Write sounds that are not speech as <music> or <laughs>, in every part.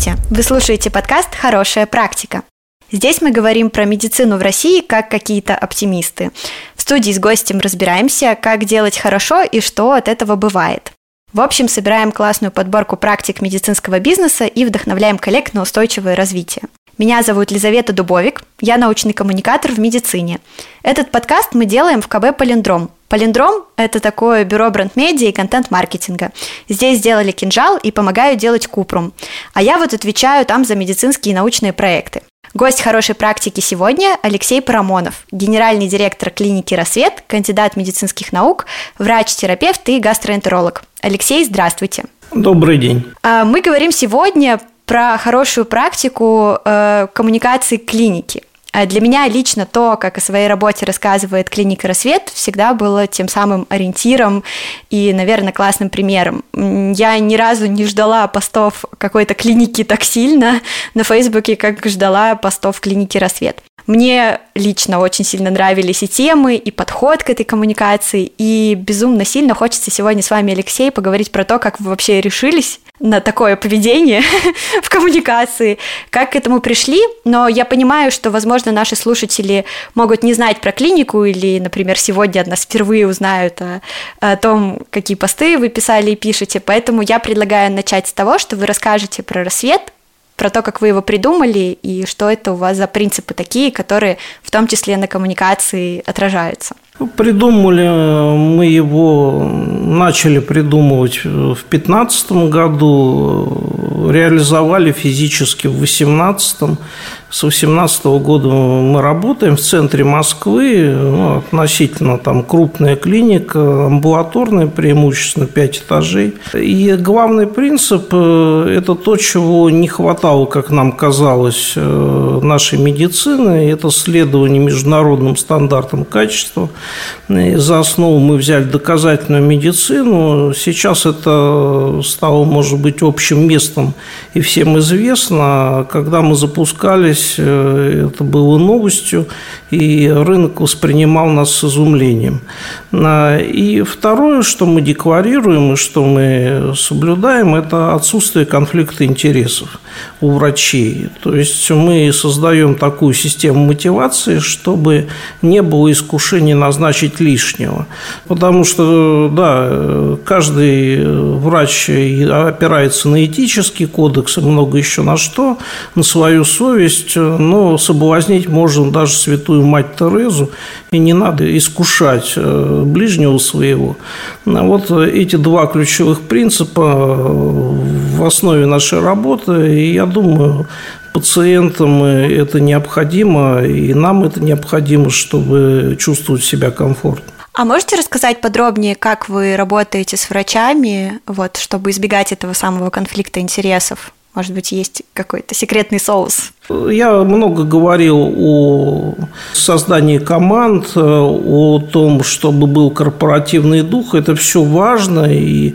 Здравствуйте! Вы слушаете подкаст «Хорошая практика». Здесь мы говорим про медицину в России как какие-то оптимисты. В студии с гостем разбираемся, как делать хорошо и что от этого бывает. В общем, собираем классную подборку практик медицинского бизнеса и вдохновляем коллег на устойчивое развитие. Меня зовут Лизавета Дубовик, я научный коммуникатор в медицине. Этот подкаст мы делаем в КБ «Полиндром». «Полиндром» — это такое бюро бренд-медиа и контент-маркетинга. Здесь сделали кинжал и помогают делать купрум. А я вот отвечаю там за медицинские и научные проекты. Гость хорошей практики сегодня – Алексей Парамонов, генеральный директор клиники «Рассвет», кандидат медицинских наук, врач-терапевт и гастроэнтеролог. Алексей, здравствуйте. Добрый день. А, мы говорим сегодня про хорошую практику э, коммуникации клиники. А для меня лично то, как о своей работе рассказывает клиника «Рассвет», всегда было тем самым ориентиром и, наверное, классным примером. Я ни разу не ждала постов какой-то клиники так сильно на Фейсбуке, как ждала постов клиники «Рассвет». Мне лично очень сильно нравились и темы, и подход к этой коммуникации, и безумно сильно хочется сегодня с вами, Алексей, поговорить про то, как вы вообще решились на такое поведение <laughs> в коммуникации, как к этому пришли, но я понимаю, что, возможно, наши слушатели могут не знать про клинику или, например, сегодня от нас впервые узнают о, о том, какие посты вы писали и пишете, поэтому я предлагаю начать с того, что вы расскажете про рассвет, про то, как вы его придумали и что это у вас за принципы такие, которые в том числе на коммуникации отражаются. Придумали мы его, начали придумывать в 2015 году, реализовали физически в 2018. С 2018 года мы работаем в центре Москвы, ну, относительно там крупная клиника, амбулаторная, преимущественно 5 этажей. И главный принцип э, – это то, чего не хватало, как нам казалось, э, нашей медицины, это следование международным стандартам качества – за основу мы взяли доказательную медицину. Сейчас это стало, может быть, общим местом и всем известно. Когда мы запускались, э, это было новостью, и рынок воспринимал нас с изумлением. И второе, что мы декларируем и что мы соблюдаем, это отсутствие конфликта интересов у врачей. То есть мы создаем такую систему мотивации, чтобы не было искушения назначить лишнего. Потому что, да, каждый врач опирается на этический кодекс и много еще на что, на свою совесть, но соблазнить можно даже святую мать Терезу, и не надо искушать э, ближнего своего. Вот эти два ключевых принципа в основе нашей работы, и я думаю, пациентам это необходимо, и нам это необходимо, чтобы чувствовать себя комфортно. А можете рассказать подробнее, как вы работаете с врачами, вот, чтобы избегать этого самого конфликта интересов? Может быть, есть какой-то секретный соус? Я много говорил о создании команд, о том, чтобы был корпоративный дух. Это все важно, и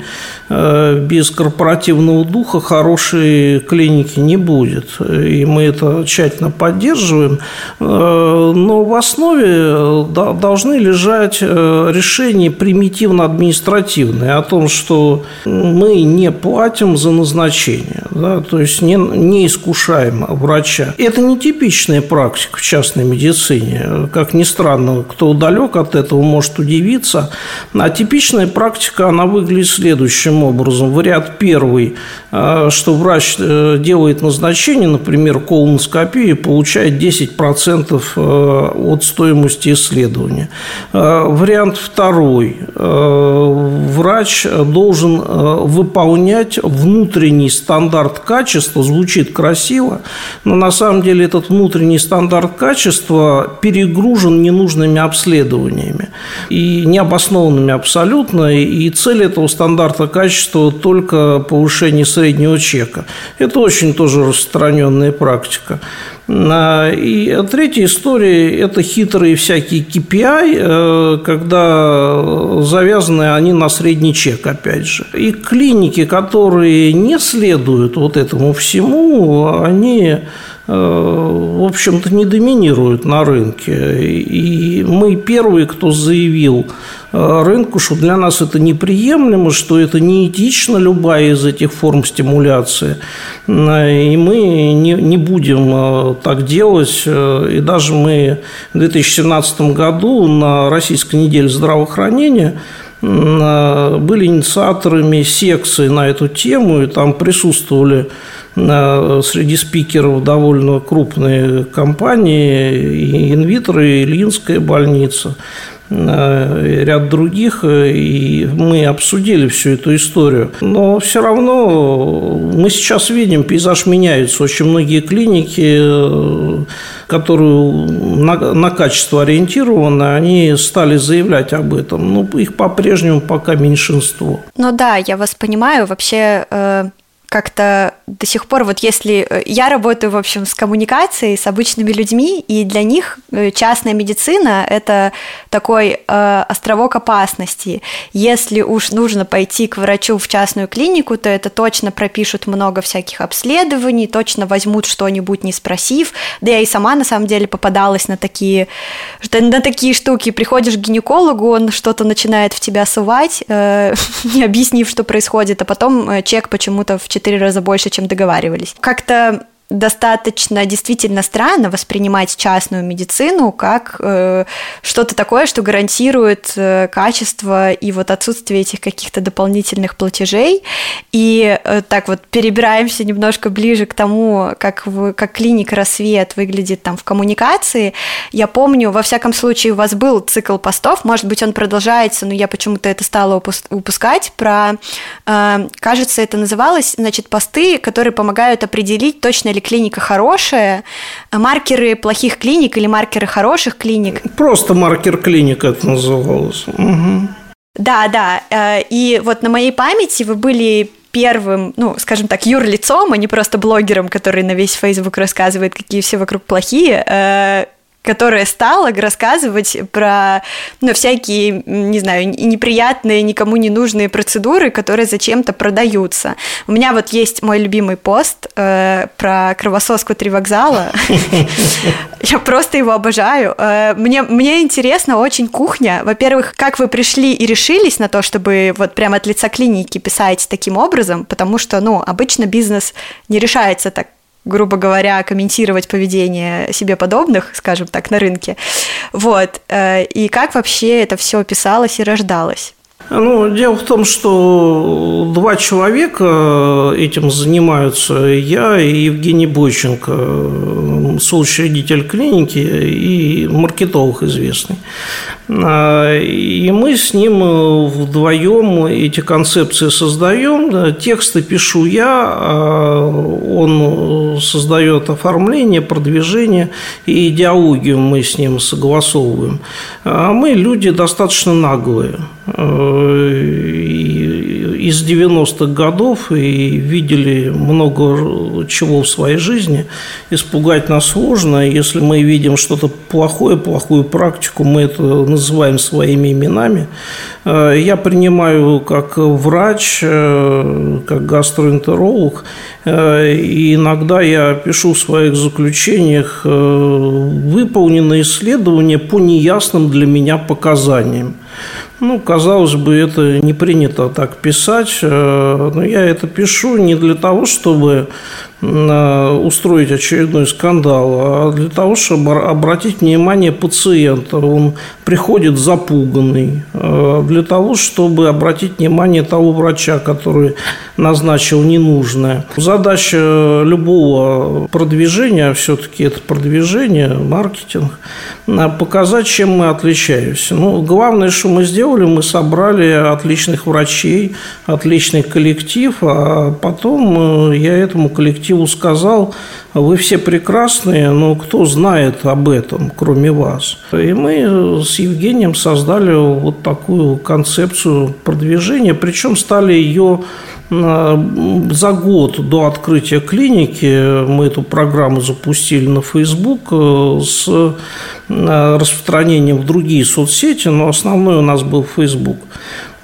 э, без корпоративного духа хорошей клиники не будет. И мы это тщательно поддерживаем. Э, но в основе должны лежать э, решения примитивно-административные о том, что мы не платим за назначение, да, то есть не, не искушаем врача врача. Это не типичная практика в частной медицине. Как ни странно, кто далек от этого, может удивиться. А типичная практика, она выглядит следующим образом. Вариант первый, что врач э, делает назначение, например, колоноскопию, и получает 10% э, от стоимости исследования. Вариант второй. Врач должен выполнять внутренний стандарт качества, звучит красиво, но на самом деле этот внутренний стандарт качества перегружен ненужными обследованиями и необоснованными абсолютно. И цель этого стандарта качества только повышение среднего чека. Это очень тоже распространенная практика. И третья история – это хитрые всякие KPI, э, когда завязаны они на средний чек, опять же. И клиники, которые не следуют вот этому всему, они в общем-то, не доминируют на рынке. И мы первые, кто заявил рынку, что для нас это неприемлемо, что это неэтично, любая из этих форм стимуляции. И мы не, не будем так делать. И даже мы в 2017 году на Российской неделе здравоохранения были инициаторами секции на эту тему, и там присутствовали среди спикеров довольно крупные компании, и инвитро, и Ильинская больница – ряд других, э, и мы обсудили всю эту историю. Но все равно мы сейчас видим, пейзаж меняется. Очень многие клиники, э, которые на, на качество ориентированы, они стали заявлять об этом. Но их по-прежнему пока меньшинство. Ну да, я вас понимаю. Вообще как-то до сих пор, вот если э, я работаю, в общем, с коммуникацией, с обычными людьми, и для них э, частная медицина – это такой э, островок опасности. Если уж нужно пойти к врачу в частную клинику, то это точно пропишут много всяких обследований, точно возьмут что-нибудь, не спросив. Да я и сама, на самом деле, попадалась на такие, на такие штуки. Приходишь к гинекологу, он что-то начинает в тебя сувать, э, <laughs> не объяснив, что происходит, а потом э, чек почему-то в четыре раза больше, чем договаривались. Как-то достаточно действительно странно воспринимать частную медицину как э, что-то такое, что гарантирует э, качество и вот отсутствие этих каких-то дополнительных платежей. И э, так вот перебираемся немножко ближе к тому, как, в, как клиника «Рассвет» выглядит там в коммуникации. Я помню, во всяком случае, у вас был цикл постов, может быть, он продолжается, но я почему-то это стала упускать, про, э, кажется, это называлось, значит, посты, которые помогают определить точно ли клиника хорошая, маркеры плохих клиник или маркеры хороших клиник. Просто маркер клиник это называлось. Угу. Да, да. Э, и вот на моей памяти вы были первым, ну, скажем так, юрлицом, а не просто блогером, который на весь Facebook рассказывает, какие все вокруг плохие, э, которая стала рассказывать про ну, всякие, не знаю, неприятные, никому не нужные процедуры, которые зачем-то продаются. У меня вот есть мой любимый пост э, про кровососку три вокзала. <laughs> Я просто его обожаю. Э, мне, мне интересно очень кухня. Во-первых, как вы пришли и решились на то, чтобы вот прямо от лица клиники писать таким образом, потому что, ну, обычно бизнес не решается так грубо говоря, комментировать поведение себе подобных, скажем так, на рынке. Вот. Э, и как вообще это все писалось и рождалось? Ну, дело в том, что два человека этим занимаются. Я и Евгений Бойченко, соучредитель клиники и маркетолог известный. А, и мы с ним вдвоем эти концепции создаем. Тексты пишу я, а он создает оформление, продвижение и идеологию мы с ним согласовываем. А мы люди достаточно наглые из 90-х годов и видели много чего в своей жизни. Испугать нас сложно. Если мы видим что-то плохое, плохую практику, мы это называем своими именами. Э, я принимаю как врач, э, как гастроэнтеролог, э, и иногда я пишу в своих заключениях выполненные исследования по неясным для меня показаниям. Ну, казалось бы, это не принято так писать, но я это пишу не для того, чтобы устроить очередной скандал, а для того, чтобы обратить внимание пациента. Он приходит запуганный, э, для того, чтобы обратить внимание того врача, который назначил ненужное. Задача любого продвижения, все-таки это продвижение, маркетинг, показать, чем мы отличаемся. Ну, главное, что мы сделали, мы собрали отличных врачей, отличный коллектив, а потом э, я этому коллективу коллективу сказал, вы все прекрасные, но кто знает об этом, кроме вас? И мы с Евгением создали вот такую концепцию продвижения, причем стали ее За год до открытия клиники мы эту программу запустили на Facebook с распространением в другие соцсети, но основной у нас был Facebook.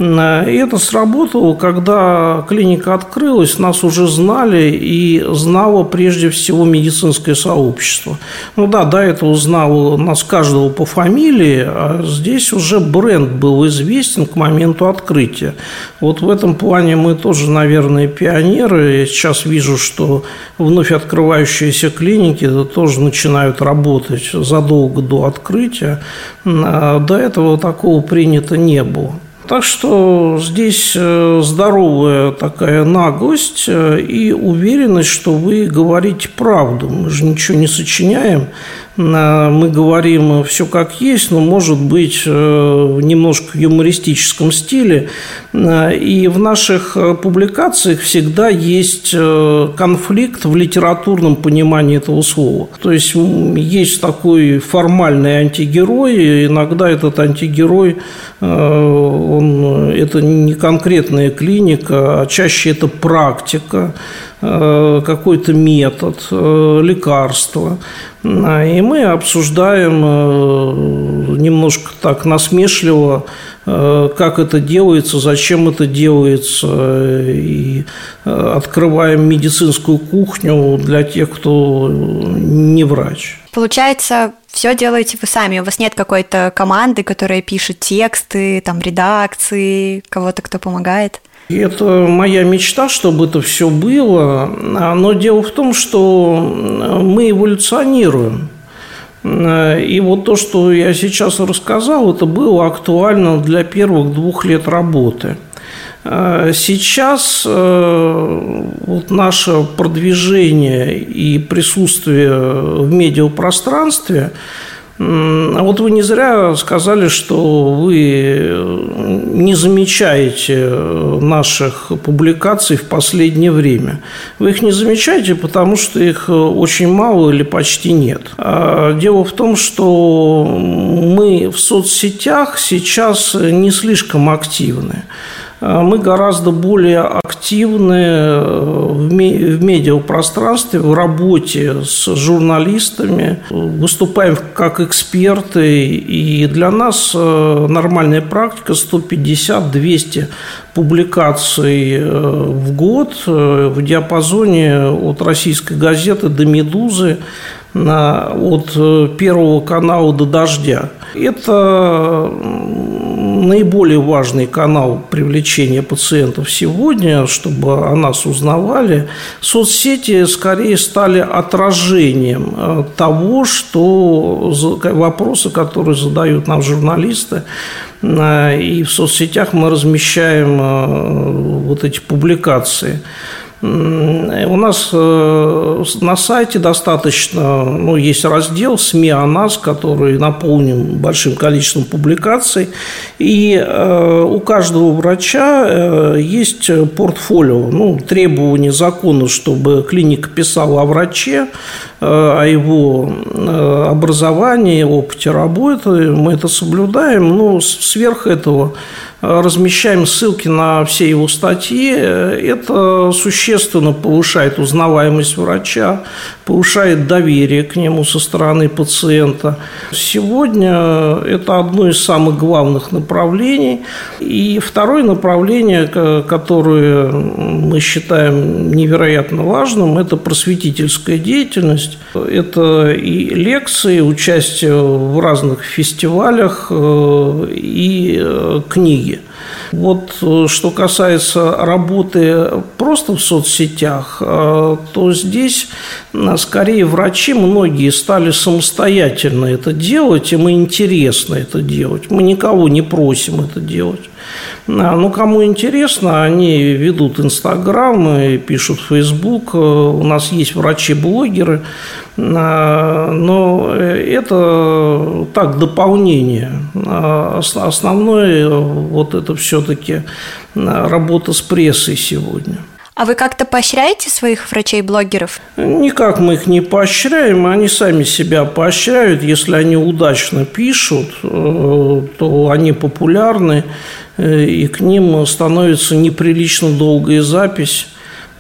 И это сработало, когда клиника открылась, нас уже знали и знало прежде всего медицинское сообщество. Ну да, до этого знало нас каждого по фамилии, а здесь уже бренд был известен к моменту открытия. Вот в этом плане мы тоже, наверное, пионеры. Я сейчас вижу, что вновь открывающиеся клиники тоже начинают работать задолго до открытия. А до этого такого принято не было. Так что здесь э, здоровая такая наглость э, и уверенность, что вы говорите правду. Мы же ничего не сочиняем, мы говорим все как есть, но может быть э, в немножко юмористическом стиле. И в наших публикациях всегда есть конфликт в литературном понимании этого слова. То есть есть такой формальный антигерой, и иногда этот антигерой он, это не конкретная клиника, а чаще это практика, э, какой-то метод, э, лекарство. И мы обсуждаем э, немножко так насмешливо, как это делается, зачем это делается, и открываем медицинскую кухню для тех, кто не врач. Получается, все делаете вы сами, у вас нет какой-то команды, которая пишет тексты, там, редакции, кого-то, кто помогает? Это моя мечта, чтобы это все было. Но дело в том, что мы эволюционируем. И вот то, что я сейчас рассказал, это было актуально для первых двух лет работы – Э, сейчас э, вот наше продвижение и присутствие в медиапространстве а вот вы не зря сказали, что вы не замечаете наших публикаций в последнее время. Вы их не замечаете, потому что их очень мало или почти нет. А дело в том, что мы в соцсетях сейчас не слишком активны. А мы гораздо более активны э, в медиапространстве, в работе с журналистами, выступаем как эксперты, и для нас э, нормальная практика 150-200 публикаций э, в год в диапазоне от российской газеты до «Медузы», от Первого канала до «Дождя». Это наиболее важный канал привлечения пациентов сегодня, чтобы о нас узнавали. Соцсети скорее стали отражением э, того, что вопросы, которые задают нам журналисты, э, и в соцсетях мы размещаем э, вот эти публикации. У нас э, на сайте достаточно, ну, есть раздел СМИ о нас, который наполнен большим количеством публикаций. И э, у каждого врача э, есть портфолио, ну, требования закона, чтобы клиника писала о враче, о его образовании, опыте работы. Мы это соблюдаем, но сверх этого размещаем ссылки на все его статьи. Это существенно повышает узнаваемость врача, повышает доверие к нему со стороны пациента. Сегодня это одно из самых главных направлений. И второе направление, которое мы считаем невероятно важным, это просветительская деятельность. Это и лекции, участие в разных фестивалях э, и э, книги книги. Вот э, что касается работы просто в соцсетях, э, то здесь э, скорее врачи многие стали самостоятельно это делать, им интересно это делать. Мы никого не просим это делать. Ну, кому интересно, они ведут Инстаграм, пишут Фейсбук. У нас есть врачи-блогеры, а, но это так дополнение. А, основное вот это все-таки работа с прессой сегодня. А вы как-то поощряете своих врачей-блогеров? Никак мы их не поощряем, они сами себя поощряют. Если они удачно пишут, э, то они популярны, э, и к ним становится неприлично долгая запись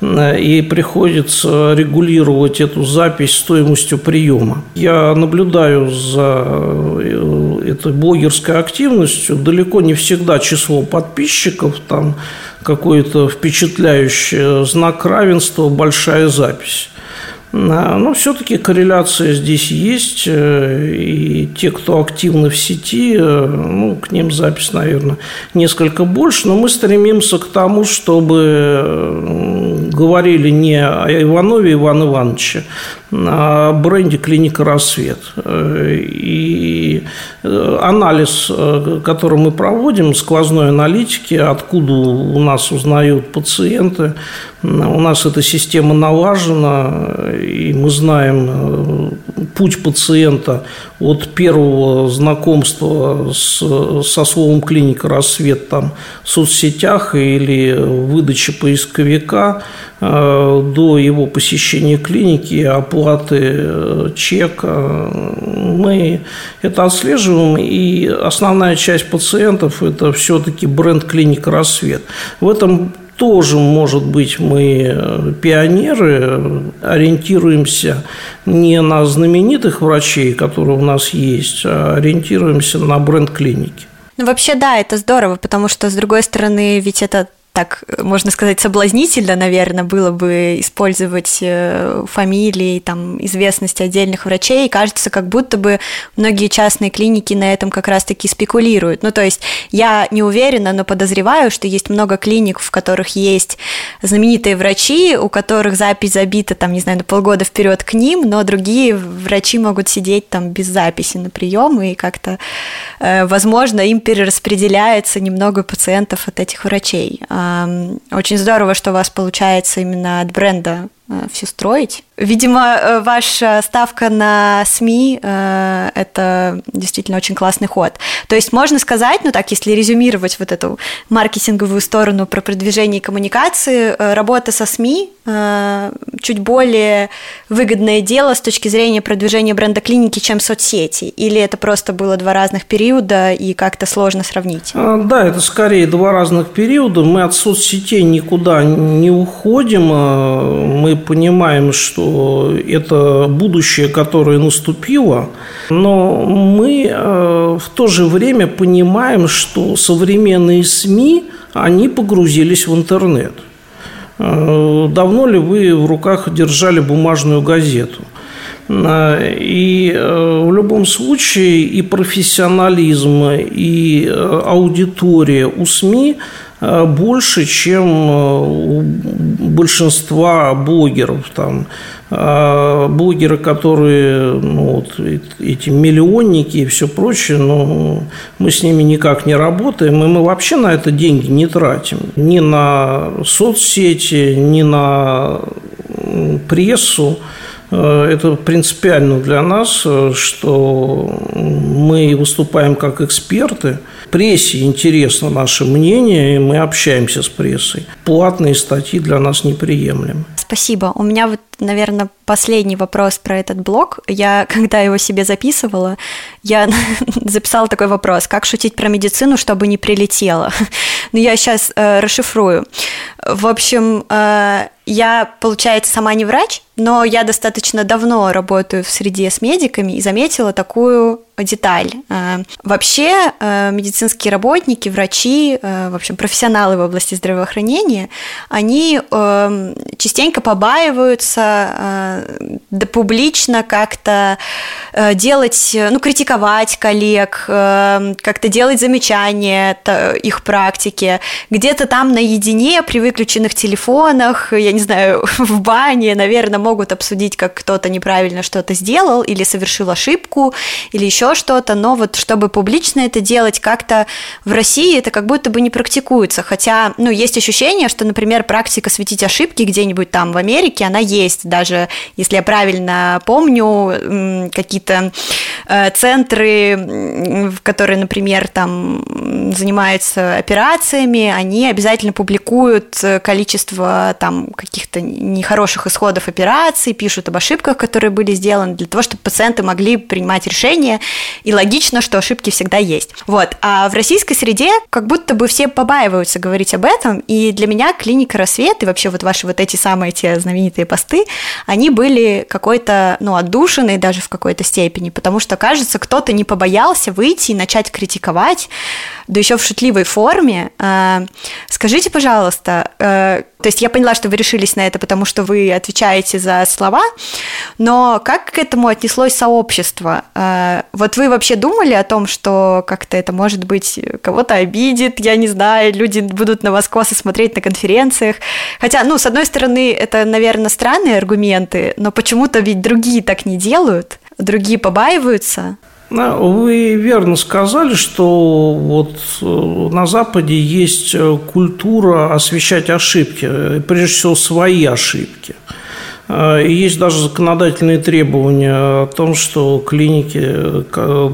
и приходится регулировать эту запись стоимостью приема. Я наблюдаю за э, этой блогерской активностью. Далеко не всегда число подписчиков, там какой-то впечатляющий знак равенства, большая запись. Но все-таки корреляция здесь есть, э, и те, кто активны в сети, э, ну, к ним запись, наверное, несколько больше, но мы стремимся к тому, чтобы э, говорили не о Иванове Иван Ивановиче, а о бренде «Клиника Рассвет». И анализ, который мы проводим, сквозной аналитики, откуда у нас узнают пациенты, у нас эта система налажена, и мы знаем э, путь пациента от первого знакомства с, со словом клиника «Рассвет» там, в соцсетях или выдачи поисковика э, до его посещения клиники, оплаты э, чека. Мы это отслеживаем, и основная часть пациентов – это все-таки бренд клиника «Рассвет». В этом тоже, может быть, мы э, пионеры, ориентируемся не на знаменитых врачей, которые у нас есть, а ориентируемся на бренд клиники. Ну, вообще, да, это здорово, потому что, с другой стороны, ведь это так, можно сказать, соблазнительно, наверное, было бы использовать э, фамилии, там, известности отдельных врачей. И кажется, как будто бы многие частные клиники на этом как раз-таки спекулируют. Ну, то есть я не уверена, но подозреваю, что есть много клиник, в которых есть знаменитые врачи, у которых запись забита, там, не знаю, на полгода вперед к ним, но другие врачи могут сидеть там без записи на прием, и как-то, э, возможно, им перераспределяется немного пациентов от этих врачей. Очень здорово, что у вас получается именно от бренда э, все строить. Видимо, э, ваша ставка на СМИ э, – это действительно очень классный ход. То есть можно сказать, ну так, если резюмировать вот эту маркетинговую сторону про продвижение и коммуникации, э, работа со СМИ чуть более выгодное дело с точки зрения продвижения бренда клиники, чем соцсети? Или это просто было два разных периода и как-то сложно сравнить? А, да, это скорее два разных периода. Мы от соцсетей никуда не уходим. Мы понимаем, что это будущее, которое наступило, но мы э, в то же время понимаем, что современные СМИ, они погрузились в интернет. Э, давно ли вы в руках держали бумажную газету? Э, и в любом случае и профессионализм, и аудитория у СМИ больше, чем у большинства блогеров. Там, а блогеры, которые, ну, вот, эти миллионники и все прочее, ну, мы с ними никак не работаем, и мы вообще на это деньги не тратим. Ни на соцсети, ни на прессу. Э, это принципиально для нас, э, что мы выступаем как эксперты. Прессе интересно наше мнение, и мы общаемся с прессой. Платные статьи для нас неприемлемы. Спасибо. У меня вот наверное, последний вопрос про этот блог. Я, <laughs> когда его себе записывала, я <laughs> записала такой вопрос, как шутить про медицину, чтобы не прилетело. <laughs> Но я сейчас э, расшифрую. В общем, э, я, получается, сама не врач, но я достаточно давно работаю в среде с медиками и заметила такую деталь. Э, вообще э, медицинские работники, врачи, э, в общем, профессионалы в области здравоохранения, они эм, частенько побаиваются да, публично как-то делать, ну, критиковать коллег, как-то делать замечания их практике, где-то там наедине при выключенных телефонах, я не знаю, <laughs> в бане, наверное, могут обсудить, как кто-то неправильно что-то сделал или совершил ошибку, или еще что-то, но вот чтобы публично это делать как-то в России это как будто бы не практикуется, хотя, ну, есть ощущение, что, например, практика светить ошибки где-нибудь там в Америке, она есть, даже, если я правильно помню, какие-то э, центры, которые, например, там занимаются операциями, они обязательно публикуют количество там каких-то нехороших исходов операций, пишут об ошибках, которые были сделаны, для того, чтобы пациенты могли принимать решения. И логично, что ошибки всегда есть. Вот. А в российской среде как будто бы все побаиваются говорить об этом, и для меня клиника «Рассвет» и вообще вот ваши вот эти самые те знаменитые посты, они были какой-то, ну, отдушенные даже в какой-то степени, потому что, кажется, кто-то не побоялся выйти и начать критиковать, да еще в шутливой форме. А, скажите, пожалуйста, э, то есть я поняла, что вы решились на это, потому что вы отвечаете за слова, но как к этому отнеслось сообщество? А, вот вы вообще думали о том, что как-то это, может быть, кого-то обидит, я не знаю, люди будут на вас косо смотреть на конференциях. Хотя, ну, с одной стороны, это, наверное, странные аргументы, но почему-то ведь другие так не делают, другие побаиваются. Вы верно сказали, что вот э, на Западе есть э, культура освещать ошибки, э, прежде всего свои ошибки. И есть даже законодательные требования о том, что клиники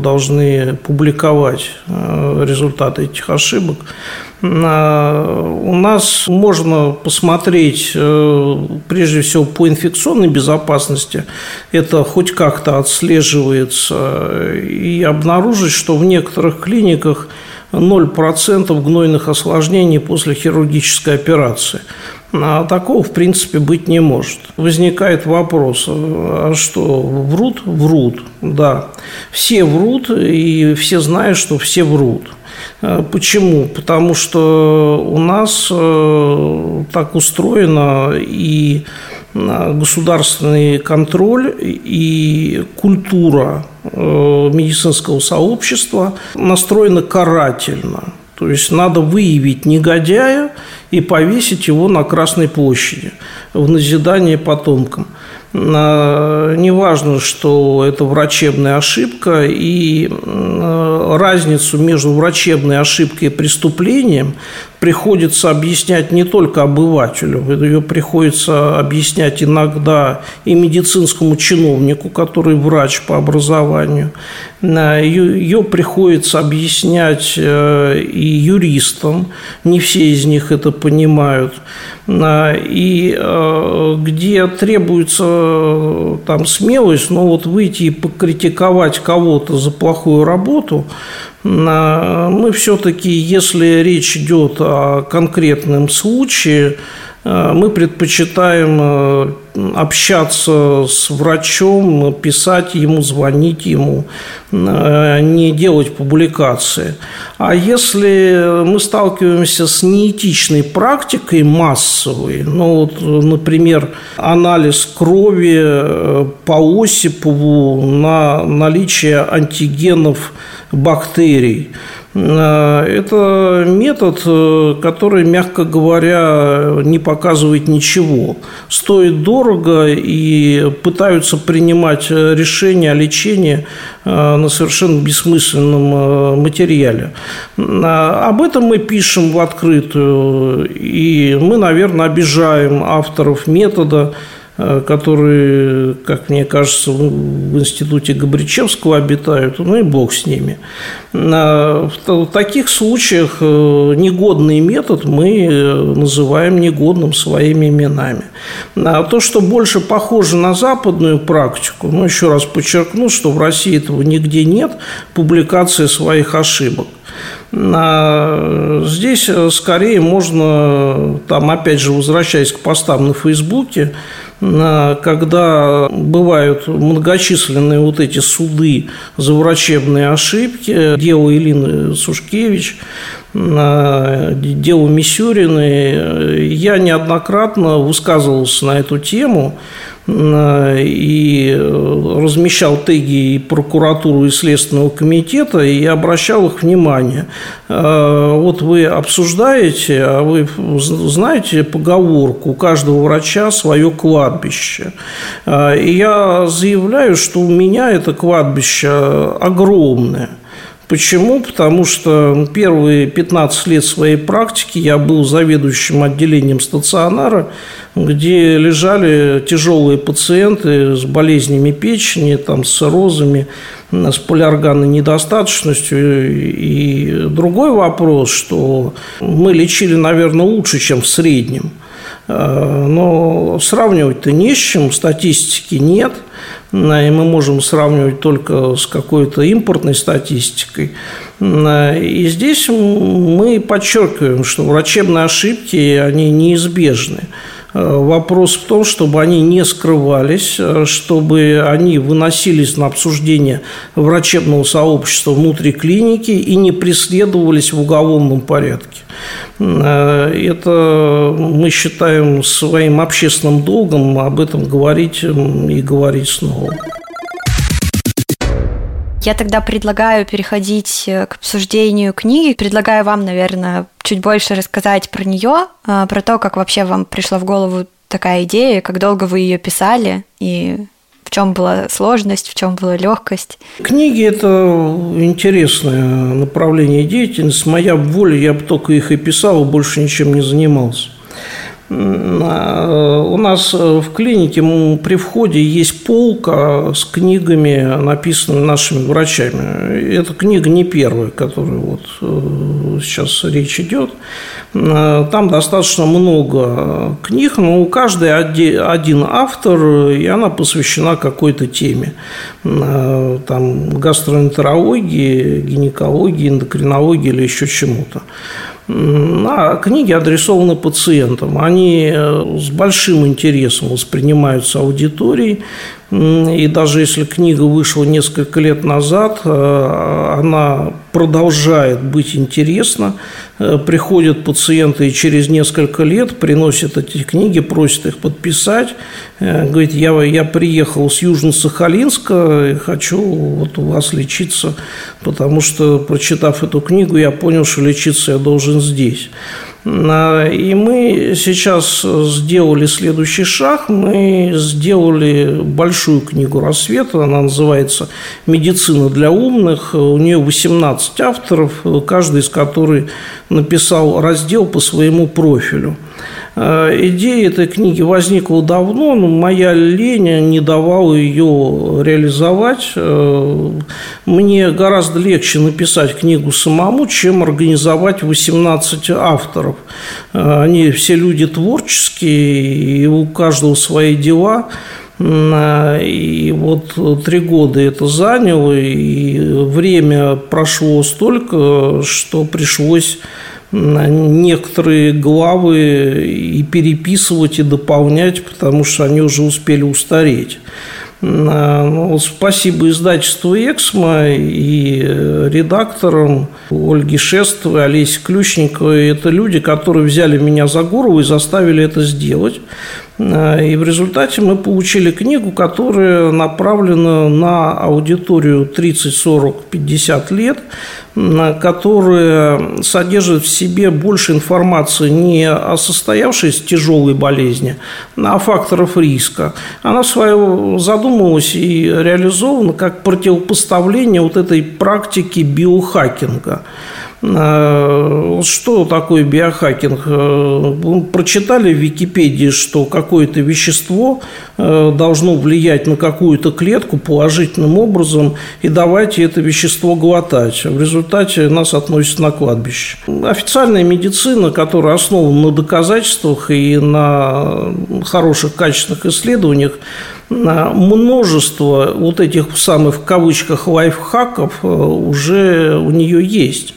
должны публиковать результаты этих ошибок. У нас можно посмотреть, э, прежде всего, по инфекционной безопасности, это хоть как-то отслеживается, и обнаружить, что в некоторых клиниках 0% гнойных осложнений после хирургической операции. А такого, в принципе, быть не может. Возникает вопрос, а что, врут? Врут, да. Все врут, и все знают, что все врут. Э, почему? Потому что у нас э, так устроено и э, государственный контроль и культура медицинского сообщества настроена карательно. То есть надо выявить негодяя и повесить его на Красной площади в назидание потомкам. Неважно, что это врачебная ошибка, и разницу между врачебной ошибкой и преступлением приходится объяснять не только обывателю, ее приходится объяснять иногда и медицинскому чиновнику, который врач по образованию, ее, приходится объяснять э, и юристам, не все из них это понимают, и э, где требуется э, там смелость, но вот выйти и покритиковать кого-то за плохую работу, мы все-таки, если речь идет о конкретном случае, э, мы предпочитаем э, общаться с врачом, писать ему, звонить ему, э, не делать публикации. А если мы сталкиваемся с неэтичной практикой массовой, ну вот, например, анализ крови по Осипову на наличие антигенов бактерий. Э, это метод, э, который, мягко говоря, не показывает ничего. Стоит дорого и пытаются принимать решения о лечении э, на совершенно бессмысленном материале. Об этом мы пишем в открытую, и мы, наверное, обижаем авторов метода, Э, которые, как мне кажется, в институте Габричевского обитают, ну и бог с ними. В таких случаях э, негодный метод мы э, называем негодным своими именами. А то, что больше похоже на западную практику, ну, еще раз подчеркну, что в России этого нигде нет, публикации своих ошибок. Здесь скорее можно, там, опять же, возвращаясь к постам на Фейсбуке, когда бывают многочисленные вот эти суды за врачебные ошибки, дело Илины Сушкевич, дело Мисюрины, я неоднократно высказывался на эту тему, и размещал теги и прокуратуру, и Следственного комитета, и обращал их внимание. А, вот вы обсуждаете, а вы знаете поговорку «у каждого врача свое кладбище». А, и я заявляю, что у меня это кладбище огромное – Почему? Потому что первые 15 лет своей практики я был заведующим отделением стационара, где лежали тяжелые пациенты с болезнями печени, там, с циррозами, с полиорганной недостаточностью. И другой вопрос, что мы лечили, наверное, лучше, чем в среднем. Э, но сравнивать-то не с чем, статистики нет – и мы можем сравнивать только с какой-то импортной статистикой. И здесь мы подчеркиваем, что врачебные ошибки, они неизбежны. Вопрос в том, чтобы они не скрывались, чтобы они выносились на обсуждение врачебного сообщества внутри клиники и не преследовались в уголовном порядке. Это мы считаем своим общественным долгом об этом говорить и говорить снова. Я тогда предлагаю переходить э, к обсуждению книги. Предлагаю вам, наверное, чуть больше рассказать про нее, э, про то, как вообще вам пришла в голову такая идея, как долго вы ее писали и в чем была сложность, в чем была легкость. Книги – это интересное направление деятельности. Моя воля, я бы только их и писал, больше ничем не занимался. Э, у нас э, в клинике при входе есть полка с книгами, написанными нашими врачами. Эта книга не первая, которая вот э, сейчас речь идет. Там достаточно много книг, но у каждой один автор, и она посвящена какой-то теме. Там гастроэнтерологии, гинекологии, эндокринологии или еще чему-то. А книги адресованы пациентам. Они э, с большим интересом воспринимаются аудиторией. И даже если книга вышла несколько лет назад, э, она продолжает быть интересна. Э, приходят пациенты и через несколько лет приносят эти книги, просят их подписать. Э, говорит, я, я приехал с Южно-Сахалинска и хочу вот у вас лечиться, потому что, прочитав эту книгу, я понял, что лечиться я должен здесь. И мы сейчас сделали следующий шаг. Мы сделали большую книгу «Рассвета». Она называется «Медицина для умных». У нее 18 авторов, каждый из которых написал раздел по своему профилю. Э, идея этой книги возникла давно, но моя лень не давала ее реализовать. Э, мне гораздо легче написать книгу самому, чем организовать 18 авторов. Э, они все люди творческие, и у каждого свои дела. И вот три года это заняло, и время прошло столько, что пришлось некоторые главы и переписывать, и дополнять, потому что они уже успели устареть. Ну, спасибо издательству «Эксмо» и редакторам Ольге Шестовой, Олесе Ключниковой. Это люди, которые взяли меня за голову и заставили это сделать. И в результате мы получили книгу, которая направлена на аудиторию 30, 40, 50 лет, которая содержит в себе больше информации не о состоявшейся тяжелой болезни, а о факторах риска. Она свою задумывалась и реализована как противопоставление вот этой практике биохакинга – Э, что такое биохакинг? Э, прочитали в Википедии, что какое-то вещество э, должно влиять на какую-то клетку положительным образом, и давайте это вещество глотать. В результате нас относят на кладбище. Официальная медицина, которая основана на доказательствах и на хороших качественных исследованиях, множество вот этих самых в кавычках лайфхаков уже у нее есть.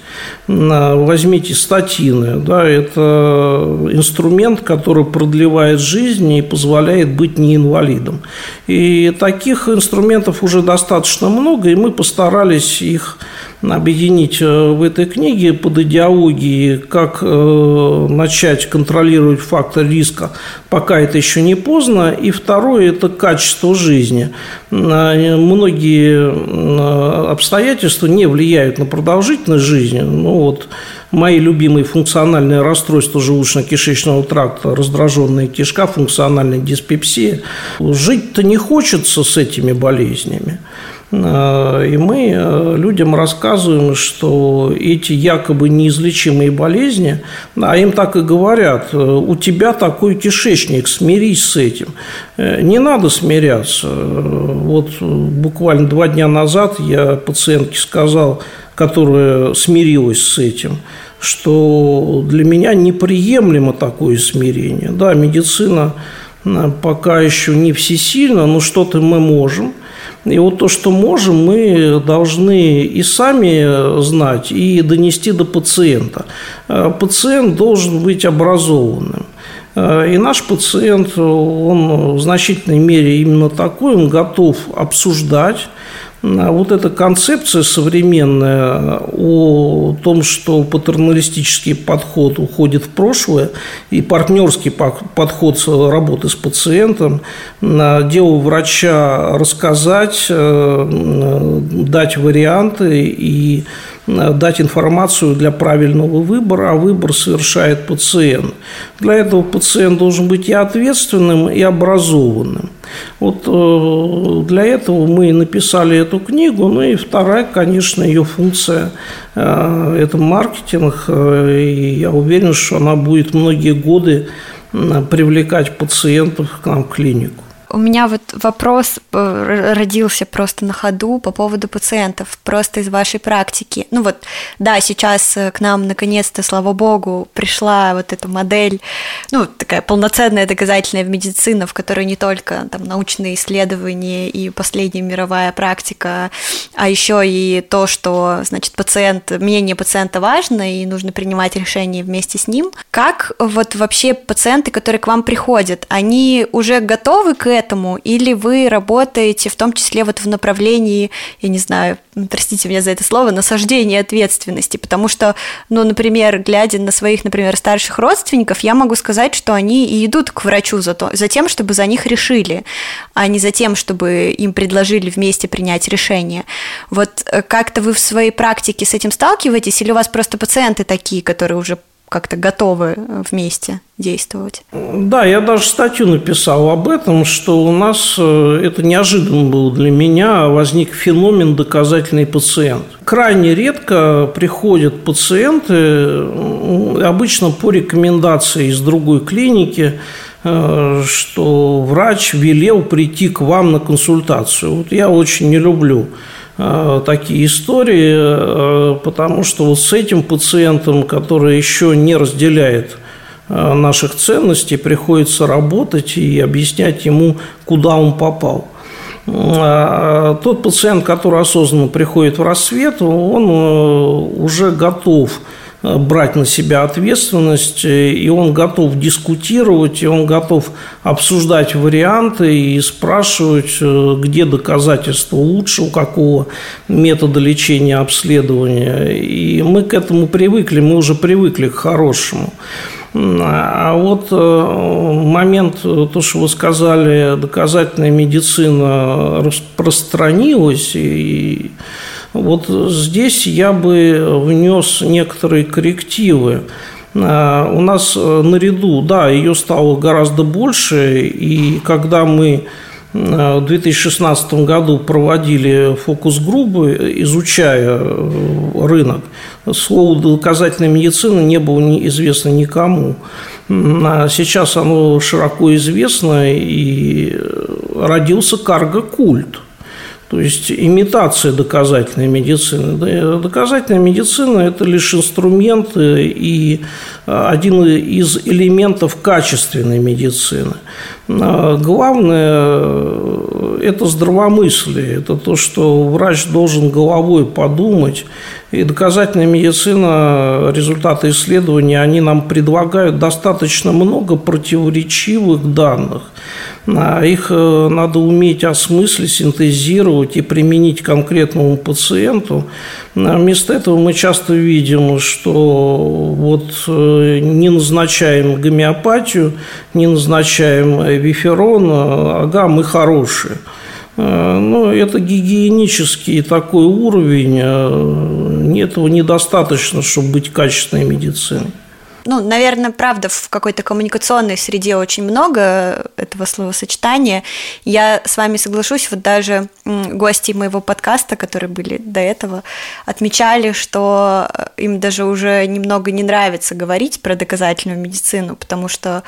Возьмите статины. Да, это инструмент, который продлевает жизнь и позволяет быть не инвалидом. И таких инструментов уже достаточно много, и мы постарались их объединить э, в этой книге под идеологией, как э, начать контролировать фактор риска, пока это еще не поздно. И второе – это качество жизни. Э, многие обстоятельства не влияют на продолжительность жизни. Ну, вот мои любимые функциональные расстройства желудочно-кишечного тракта, раздраженная кишка, функциональная диспепсия. Жить-то не хочется с этими болезнями. И мы людям рассказываем, что эти якобы неизлечимые болезни, а им так и говорят, у тебя такой кишечник, смирись с этим. Не надо смиряться. Вот буквально два дня назад я пациентке сказал, которая смирилась с этим, что для меня неприемлемо такое смирение. Да, медицина э, пока еще не всесильна, но что-то мы можем. И вот то, что можем, мы должны и сами знать, и донести до пациента. Э, пациент должен быть образованным. Э, и наш пациент, он в значительной мере именно такой, он готов обсуждать, вот эта концепция современная о том, что патерналистический подход уходит в прошлое и партнерский подход работы с пациентом, дело врача рассказать, э, дать варианты и дать информацию для правильного выбора, а выбор совершает пациент. Для этого пациент должен быть и ответственным, и образованным. Вот э, для этого мы написали эту книгу. Ну и вторая, конечно, ее функция э, – это маркетинг. И я уверен, что она будет многие годы привлекать пациентов к нам в клинику. У меня вот вопрос э, родился просто на ходу по поводу пациентов, просто из вашей практики. Ну вот, да, сейчас э, к нам наконец-то, слава богу, пришла вот эта модель, ну, такая полноценная доказательная медицина, в которой не только там научные исследования и последняя мировая практика, а еще и то, что, значит, пациент, мнение пациента важно, и нужно принимать решения вместе с ним. Как вот вообще пациенты, которые к вам приходят, они уже готовы к этому, или вы работаете в том числе вот в направлении, я не знаю, простите меня за это слово, насаждения ответственности, потому что, ну, например, глядя на своих, например, старших родственников, я могу сказать, что они и идут к врачу за, то, за тем, чтобы за них решили, а не за тем, чтобы им предложили вместе принять решение. Вот э, как-то вы в своей практике с этим сталкиваетесь, или у вас просто пациенты такие, которые уже как-то готовы э, вместе действовать. Да, я даже статью написал об этом, что у нас э, это неожиданно было для меня, возник феномен доказательный пациент. Крайне редко приходят пациенты, обычно по рекомендации из другой клиники, э, что врач велел прийти к вам на консультацию. Вот я очень не люблю Э, такие истории, э, потому что вот с этим пациентом, который еще не разделяет э, наших ценностей, приходится работать и объяснять ему, куда он попал. Тот пациент, который осознанно приходит в рассвет, он уже готов Э, брать на себя ответственность, э, и он готов дискутировать, и он готов обсуждать варианты и спрашивать, э, где доказательства лучше, у какого метода лечения, обследования. И мы к этому привыкли, мы уже привыкли к хорошему. А вот момент, то, что вы сказали, доказательная медицина распространилась, и вот здесь я бы внес некоторые коррективы. А, у нас э, наряду, да, ее стало гораздо больше, и когда мы э, в 2016 году проводили фокус-группы, изучая э, рынок, слово доказательная медицина не было известно никому. А сейчас оно широко известно, и родился карго-культ – то есть имитация доказательной медицины. Доказательная медицина – это лишь инструмент и один из элементов качественной медицины. А главное – это здравомыслие, это то, что врач должен головой подумать. И доказательная медицина, результаты исследований, они нам предлагают достаточно много противоречивых данных – их э, надо уметь осмыслить, синтезировать и применить конкретному пациенту. А вместо этого мы часто видим, что вот э, не назначаем гомеопатию, не назначаем виферон, ага, мы хорошие. Ну, это гигиенический такой уровень, этого недостаточно, чтобы быть качественной медициной. Ну, наверное, правда, в какой-то коммуникационной среде очень много этого словосочетания. Я с вами соглашусь, вот даже гости моего подкаста, которые были до этого, отмечали, что им даже уже немного не нравится говорить про доказательную медицину, потому что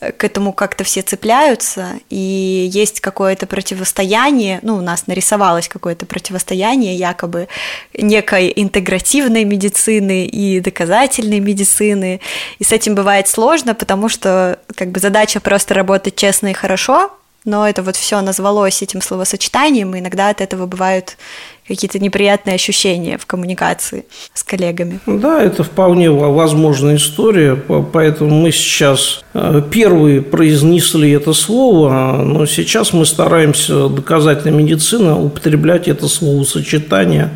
к этому как-то все цепляются, и есть какое-то противостояние, ну, у нас нарисовалось какое-то противостояние якобы некой интегративной медицины и доказательной медицины, и с этим бывает сложно, потому что как бы задача просто работать честно и хорошо, но это вот все назвалось этим словосочетанием, и иногда от этого бывают какие-то неприятные ощущения в коммуникации с коллегами. Да, это вполне возможная история, поэтому мы сейчас э, первые произнесли это слово, но сейчас мы стараемся доказательной медицины употреблять это словосочетание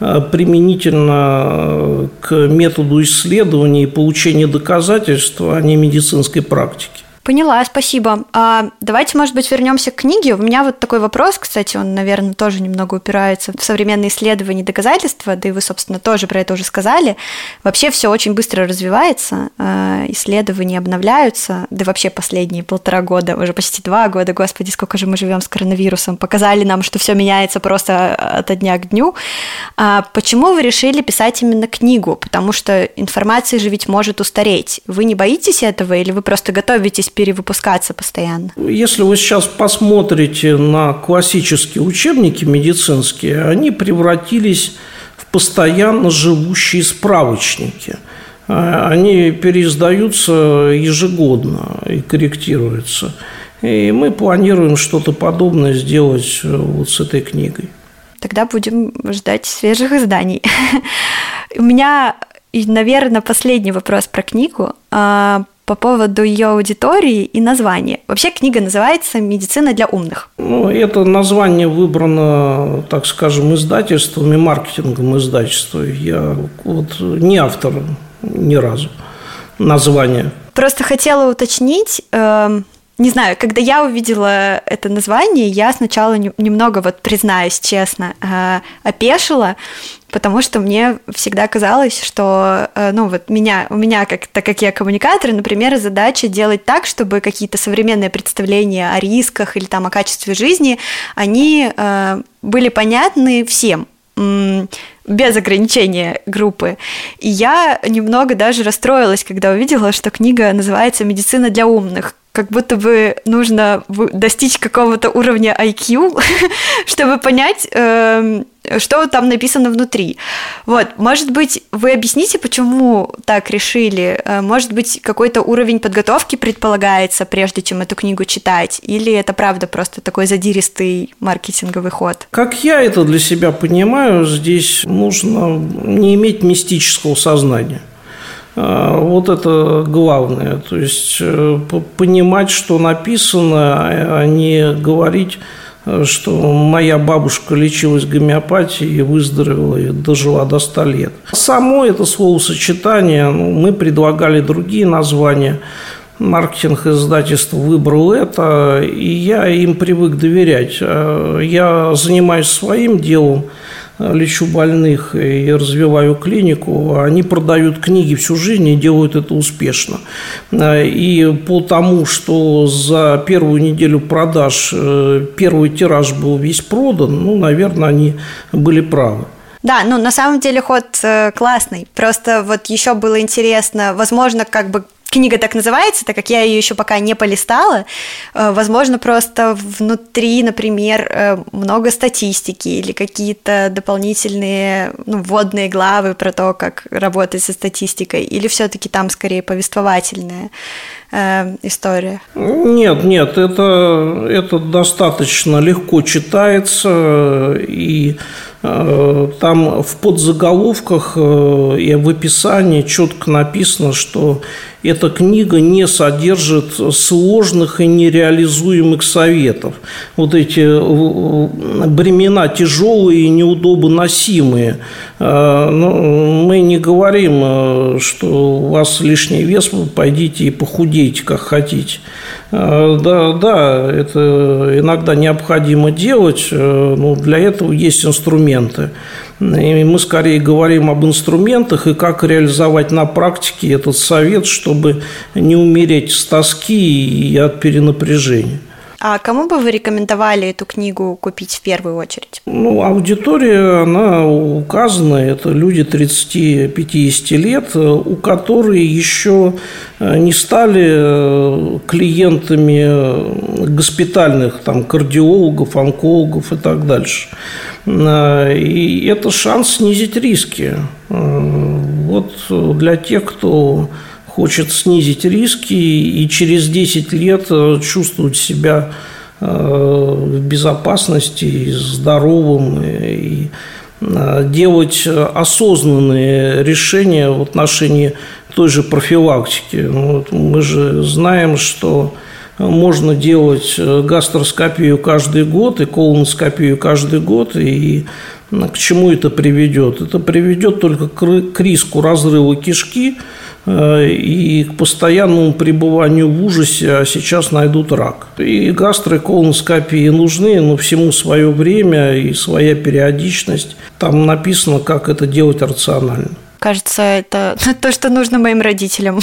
э, применительно э, к методу исследования и получения доказательств, а не медицинской практики. Поняла, спасибо. А давайте, может быть, вернемся к книге. У меня вот такой вопрос, кстати, он, наверное, тоже немного упирается в современные исследования доказательства, да и вы, собственно, тоже про это уже сказали. Вообще все очень быстро развивается, а, исследования обновляются, да вообще последние полтора года, уже почти два года, господи, сколько же мы живем с коронавирусом, показали нам, что все меняется просто от дня к дню. А почему вы решили писать именно книгу? Потому что информация же ведь может устареть. Вы не боитесь этого или вы просто готовитесь перевыпускаться постоянно? Если вы сейчас посмотрите на классические учебники медицинские, они превратились в постоянно живущие справочники. А, они переиздаются ежегодно и корректируются. И мы планируем что-то подобное сделать э, вот с этой книгой. Тогда будем ждать свежих изданий. <laughs> У меня, наверное, последний вопрос про книгу. А, по поводу ее аудитории и названия. Вообще книга называется «Медицина для умных». Ну, это название выбрано, так скажем, издательством и маркетингом издательства. Я вот не автор ни разу названия. Просто хотела уточнить, э, не знаю, когда я увидела это название, я сначала немного, вот признаюсь честно, э, опешила, потому что мне всегда казалось, что, э, ну, вот меня, у меня, как, так как я коммуникатор, например, задача делать так, чтобы какие-то современные представления о рисках или там о качестве жизни, они э, были понятны всем, без ограничения группы. И я немного даже расстроилась, когда увидела, что книга называется «Медицина для умных», как будто бы нужно достичь какого-то уровня IQ, <laughs> чтобы понять, эм, что там написано внутри. Вот, может быть, вы объясните, почему так решили? Э, может быть, какой-то уровень подготовки предполагается, прежде чем эту книгу читать? Или это правда просто такой задиристый маркетинговый ход? Как я это для себя понимаю, здесь нужно не иметь мистического сознания. А, вот это главное. То есть э, понимать, что написано, а не говорить, э, что моя бабушка лечилась гомеопатией и выздоровела и дожила до 100 лет. Само это словосочетание, ну, мы предлагали другие названия, маркетинг издательства выбрал это, и я им привык доверять. А, я занимаюсь своим делом – лечу больных и развиваю клинику, они продают книги всю жизнь и делают это успешно. И по тому, что за первую неделю продаж э, первый тираж был весь продан, ну, наверное, они были правы. Да, ну на самом деле ход э, классный. Просто вот еще было интересно, возможно, как бы книга так называется, так как я ее еще пока не полистала. Э, возможно, просто внутри, например, э, много статистики или какие-то дополнительные ну, вводные главы про то, как работать со статистикой, или все-таки там скорее повествовательная э, история? Нет, нет, это, это достаточно легко читается и Э, там в подзаголовках э, и в описании четко написано, что эта книга не содержит сложных и нереализуемых советов. Вот эти э, бремена тяжелые и неудобоносимые. Ну, мы не говорим, что у вас лишний вес, пойдите и похудейте, как хотите. Да, да, это иногда необходимо делать, но для этого есть инструменты. И мы скорее говорим об инструментах и как реализовать на практике этот совет, чтобы не умереть с тоски и от перенапряжения. А кому бы вы рекомендовали эту книгу купить в первую очередь? Ну, аудитория, она указана, это люди 30-50 лет, у которых еще э, не стали э, клиентами э, госпитальных там, кардиологов, онкологов и так дальше. И это шанс снизить риски. Вот для тех, кто хочет снизить риски и через 10 лет э, чувствовать себя э, в безопасности, здоровым и э, делать осознанные решения в отношении той же профилактики. Ну, вот мы же знаем, что можно делать гастроскопию каждый год и колоноскопию каждый год, и к чему это приведет? Это приведет только к риску разрыва кишки – и к постоянному пребыванию в ужасе, а сейчас найдут рак. И гастроколоноскопии нужны, но всему свое время и своя периодичность. Там написано, как это делать рационально. Кажется, это <laughs> то, что нужно моим родителям.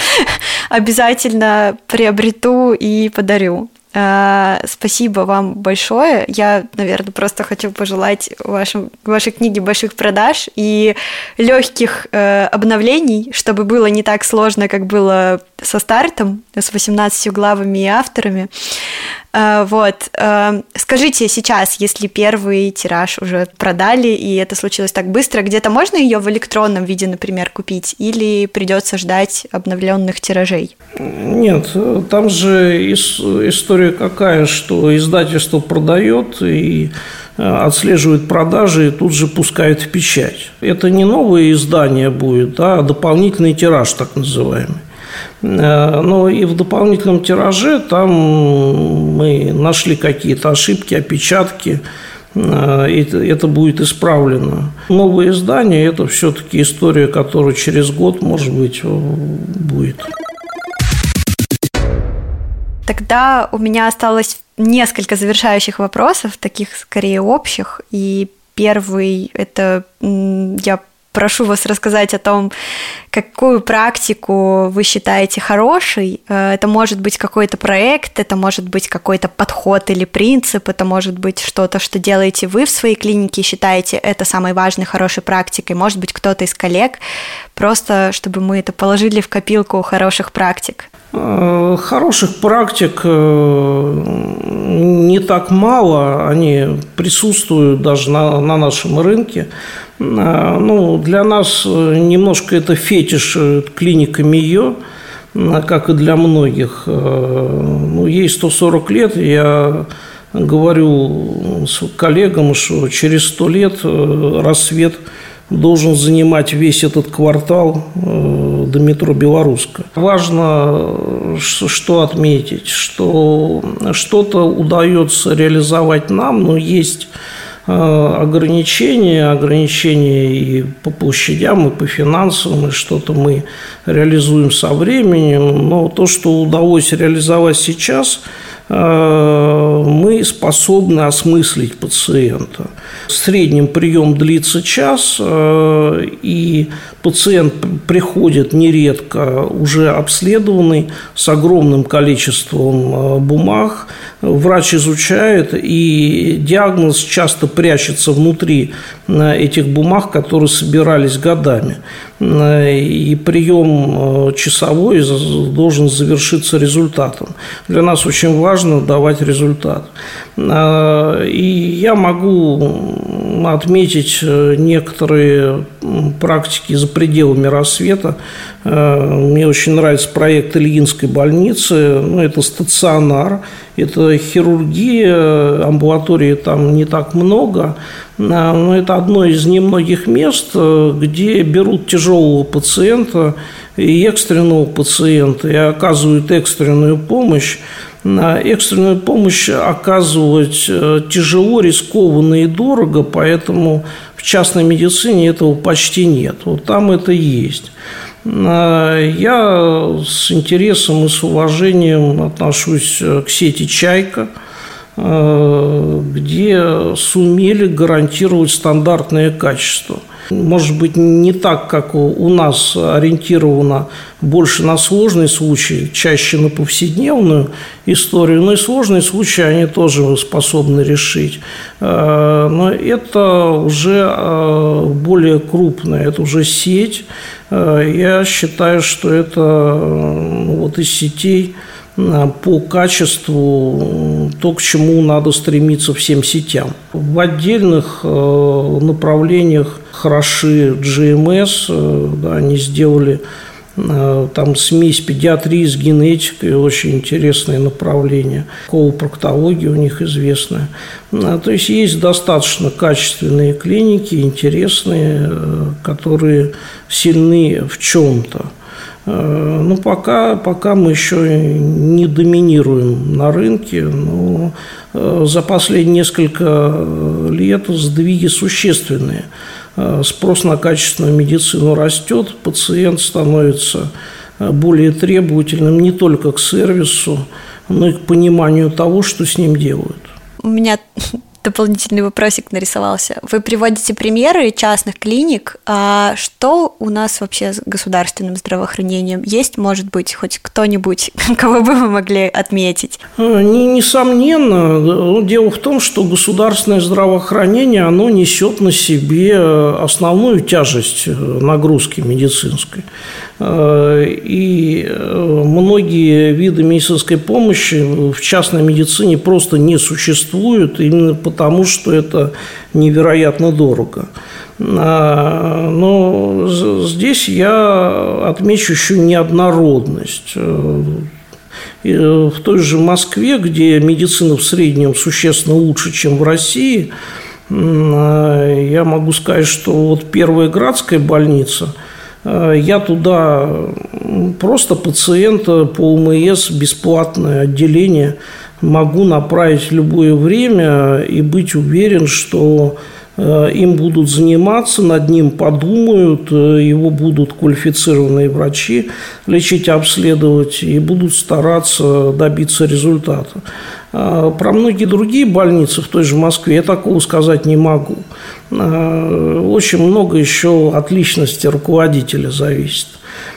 <laughs> Обязательно приобрету и подарю. Э, спасибо вам большое. Я, наверное, просто хочу пожелать вашим, вашей книге больших продаж и легких э, обновлений, чтобы было не так сложно, как было со стартом, с 18 главами и авторами. Э, вот. Э, скажите сейчас, если первый тираж уже продали, и это случилось так быстро, где-то можно ее в электронном виде, например, купить, или придется ждать обновленных тиражей? Нет, там же история какая, что издательство продает и э, отслеживает продажи и тут же пускает в печать. Это не новое издание будет, а дополнительный тираж, так называемый. Э, но и в дополнительном тираже там мы нашли какие-то ошибки, опечатки, э, это будет исправлено. Новое издание – это все-таки история, которая через год, может быть, будет. Тогда у меня осталось несколько завершающих вопросов, таких скорее общих. И первый – это я прошу вас рассказать о том, какую практику вы считаете хорошей. Э, это может быть какой-то проект, это может быть какой-то подход или принцип, это может быть что-то, что делаете вы в своей клинике и считаете это самой важной, хорошей практикой. Может быть, кто-то из коллег, просто чтобы мы это положили в копилку хороших практик. Э, хороших практик э, не так мало, они присутствуют даже на, на нашем рынке. Ну, для нас немножко это фетиш клиника МИО, как и для многих. Ну, ей 140 лет, я говорю с коллегам, что через 100 лет рассвет – должен занимать весь этот квартал э, до метро Белорусска. Важно что отметить, что что-то удается реализовать нам, но есть э, ограничения, ограничения и по площадям, и по финансовым, и что-то мы реализуем со временем. Но то, что удалось реализовать сейчас – Э, мы способны осмыслить пациента. В среднем прием длится час, э, и пациент приходит нередко уже обследованный с огромным количеством э, бумаг. Врач изучает, и диагноз часто прячется внутри этих бумаг, которые собирались годами. И прием часовой должен завершиться результатом. Для нас очень важно важно давать результат. А, и я могу отметить э, некоторые практики за пределами рассвета. Э, мне очень нравится проект Ильинской больницы. Ну, это стационар, это хирургия, амбулатории там не так много, а, но это одно из немногих мест, э, где берут тяжелого пациента и экстренного пациента и оказывают экстренную помощь экстренную помощь оказывать э, тяжело, рискованно и дорого, поэтому в частной медицине этого почти нет. Вот там это есть. Я с интересом и с уважением отношусь э, к сети «Чайка», где сумели гарантировать стандартное качество – может быть, не так, как у нас ориентировано больше на сложные случаи, чаще на повседневную историю, но и сложные случаи они тоже способны решить. Э, но это уже э, более крупная, это уже сеть. Э, я считаю, что это вот из сетей по качеству то, к чему надо стремиться всем сетям. В отдельных направлениях хороши GMS, э, да, они сделали э, там смесь педиатрии с генетикой, очень интересное направление. Колопроктология у них известная. Э, то есть есть достаточно качественные клиники, интересные, которые сильны в чем-то. Ну, пока, пока мы еще не доминируем на рынке, но за последние несколько лет сдвиги существенные. Э, спрос на качественную медицину растет, пациент становится э, более требовательным не только к сервису, но и к пониманию того, что с ним делают. У меня дополнительный вопросик нарисовался. Вы приводите примеры частных клиник. А что у нас вообще с государственным здравоохранением? Есть, может быть, хоть кто-нибудь, <laughs> кого бы вы могли отметить? А, несомненно. Дело в том, что государственное здравоохранение, оно несет на себе основную тяжесть э, нагрузки медицинской. Э, и э, многие виды медицинской помощи в частной медицине просто не существуют именно потому, что это невероятно дорого. А, но здесь я отмечу еще неоднородность. Э, в той же Москве, где медицина в среднем существенно лучше, чем в России, я могу сказать, что вот первая градская больница – Э, я туда просто пациента по УМС, бесплатное отделение, могу направить в любое время и быть уверен, что э, им будут заниматься, над ним подумают, э, его будут квалифицированные врачи лечить, обследовать и будут стараться добиться результата. Про многие другие больницы в той же Москве я такого сказать не могу. А, очень много еще от личности руководителя зависит.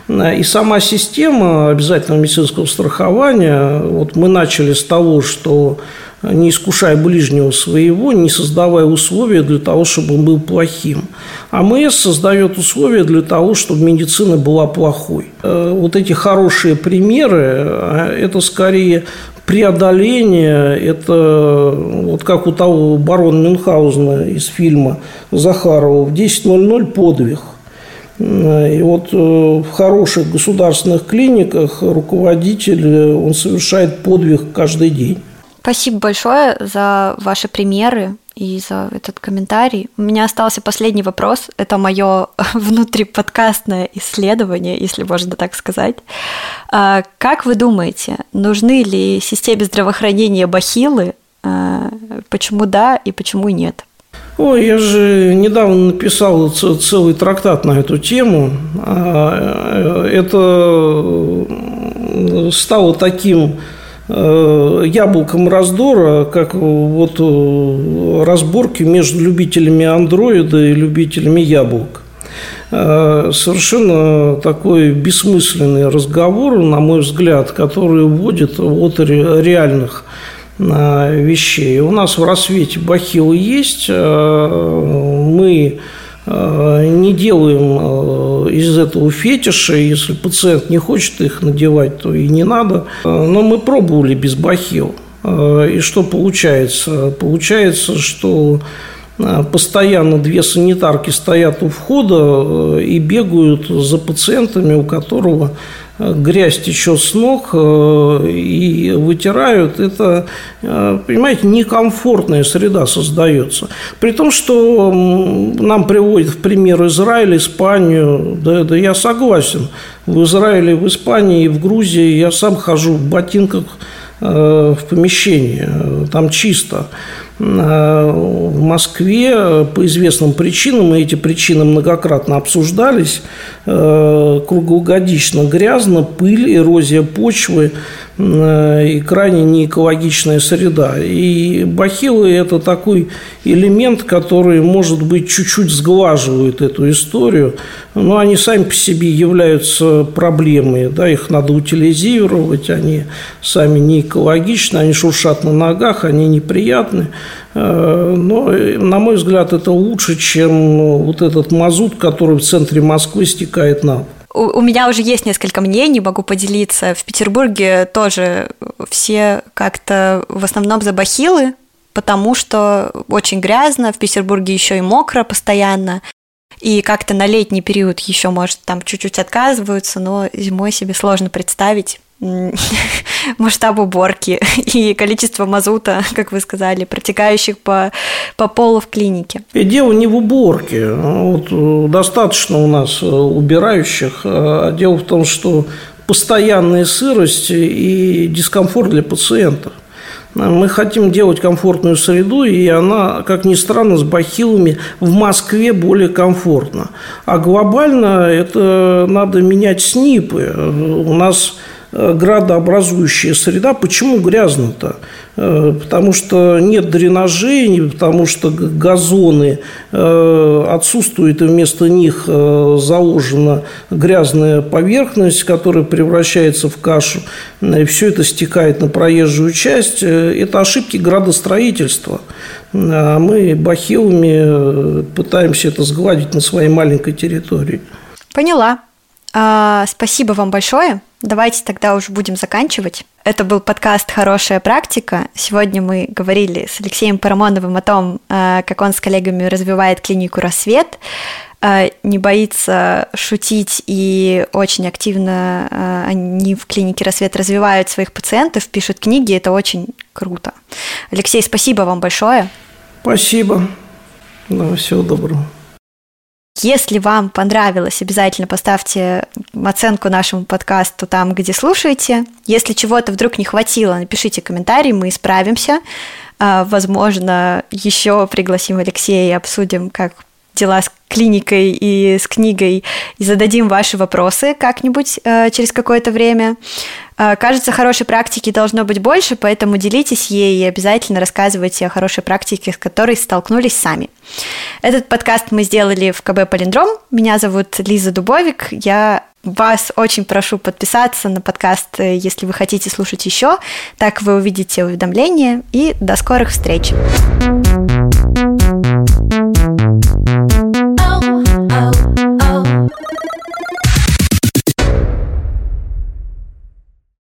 А, и сама система обязательного медицинского страхования, вот мы начали с того, что не искушая ближнего своего, не создавая условия для того, чтобы он был плохим. АМС создает условия для того, чтобы медицина была плохой. Вот эти хорошие примеры, это скорее преодоление, это вот как у того барона Мюнхгаузена из фильма Захарова в 10.00 подвиг. И вот э, в хороших государственных клиниках руководитель, э, он совершает подвиг каждый день. Спасибо большое за ваши примеры и за этот комментарий. У меня остался последний вопрос. Это мое <laughs> внутриподкастное исследование, если можно так сказать. А, как вы думаете, нужны ли системе здравоохранения бахилы? А, почему да и почему нет? Ой, я же недавно написал целый трактат на эту тему. А, это стало таким Э, яблоком раздора, как вот э, разборки между любителями андроида и любителями яблок. Э, совершенно такой бессмысленный разговор, на мой взгляд, который вводит в реальных вещей. У нас в рассвете бахилы есть, мы Э, не делаем э, из этого фетиша. Если пациент не хочет их надевать, то и не надо. Э, но мы пробовали без бахил. И что получается? Получается, что постоянно две санитарки стоят у входа и бегают за пациентами, у которого грязь течет с ног э, и вытирают, это, э, понимаете, некомфортная среда создается. При том, что нам приводят в пример Израиль, Испанию, да, да я согласен, в Израиле, в Испании в Грузии я сам хожу в ботинках э, в помещение, там чисто. В Москве по известным причинам, и эти причины многократно обсуждались, круглогодично грязно, пыль, эрозия почвы, и крайне неэкологичная среда. И бахилы – это такой элемент, который, может быть, чуть-чуть сглаживает эту историю, но они сами по себе являются проблемой, да, их надо утилизировать, они сами не экологичны, они шуршат на ногах, они неприятны, э, но, на мой взгляд, это лучше, чем вот этот мазут, который в центре Москвы стекает на. У, у меня уже есть несколько мнений, могу поделиться. В Петербурге тоже все как-то в основном за бахилы, потому что очень грязно, в Петербурге еще и мокро постоянно. И как-то на летний период еще, может, там чуть-чуть отказываются, но зимой себе сложно представить <laughs> масштаб уборки <laughs> и количество мазута, <laughs> как вы сказали, протекающих по, по полу в клинике. И дело не в уборке. Вот э, достаточно у нас э, убирающих. А дело в том, что постоянная сырость и дискомфорт для пациентов. Мы хотим делать комфортную среду, и она, как ни странно, с бахилами в Москве более комфортна. А глобально это надо менять СНИПы. У нас градообразующая среда. Почему грязно-то? Э, потому что нет дренажей, потому что газоны э, отсутствуют, и вместо них заложена грязная поверхность, которая превращается в кашу. И все это стекает на проезжую часть. Это ошибки градостроительства. А мы бахилами пытаемся это сгладить на своей маленькой территории. Поняла. А, спасибо вам большое. Давайте тогда уже будем заканчивать. Это был подкаст «Хорошая практика». Сегодня мы говорили с Алексеем Парамоновым о том, а, как он с коллегами развивает клинику «Рассвет», а, не боится шутить и очень активно а, они в клинике «Рассвет» развивают своих пациентов, пишут книги, это очень круто. Алексей, спасибо вам большое. Спасибо. Ну, всего доброго. Если вам понравилось, обязательно поставьте оценку нашему подкасту там, где слушаете. Если чего-то вдруг не хватило, напишите комментарий, мы исправимся. А, возможно, еще пригласим Алексея и обсудим, как дела с клиникой и с книгой и зададим ваши вопросы как-нибудь э, через какое-то время. Э, кажется, хорошей практики должно быть больше, поэтому делитесь ей и обязательно рассказывайте о хорошей практике, с которой столкнулись сами. Этот подкаст мы сделали в КБ «Полиндром». Меня зовут Лиза Дубовик. Я вас очень прошу подписаться на подкаст, э, если вы хотите слушать еще. Так вы увидите уведомления. И до скорых встреч!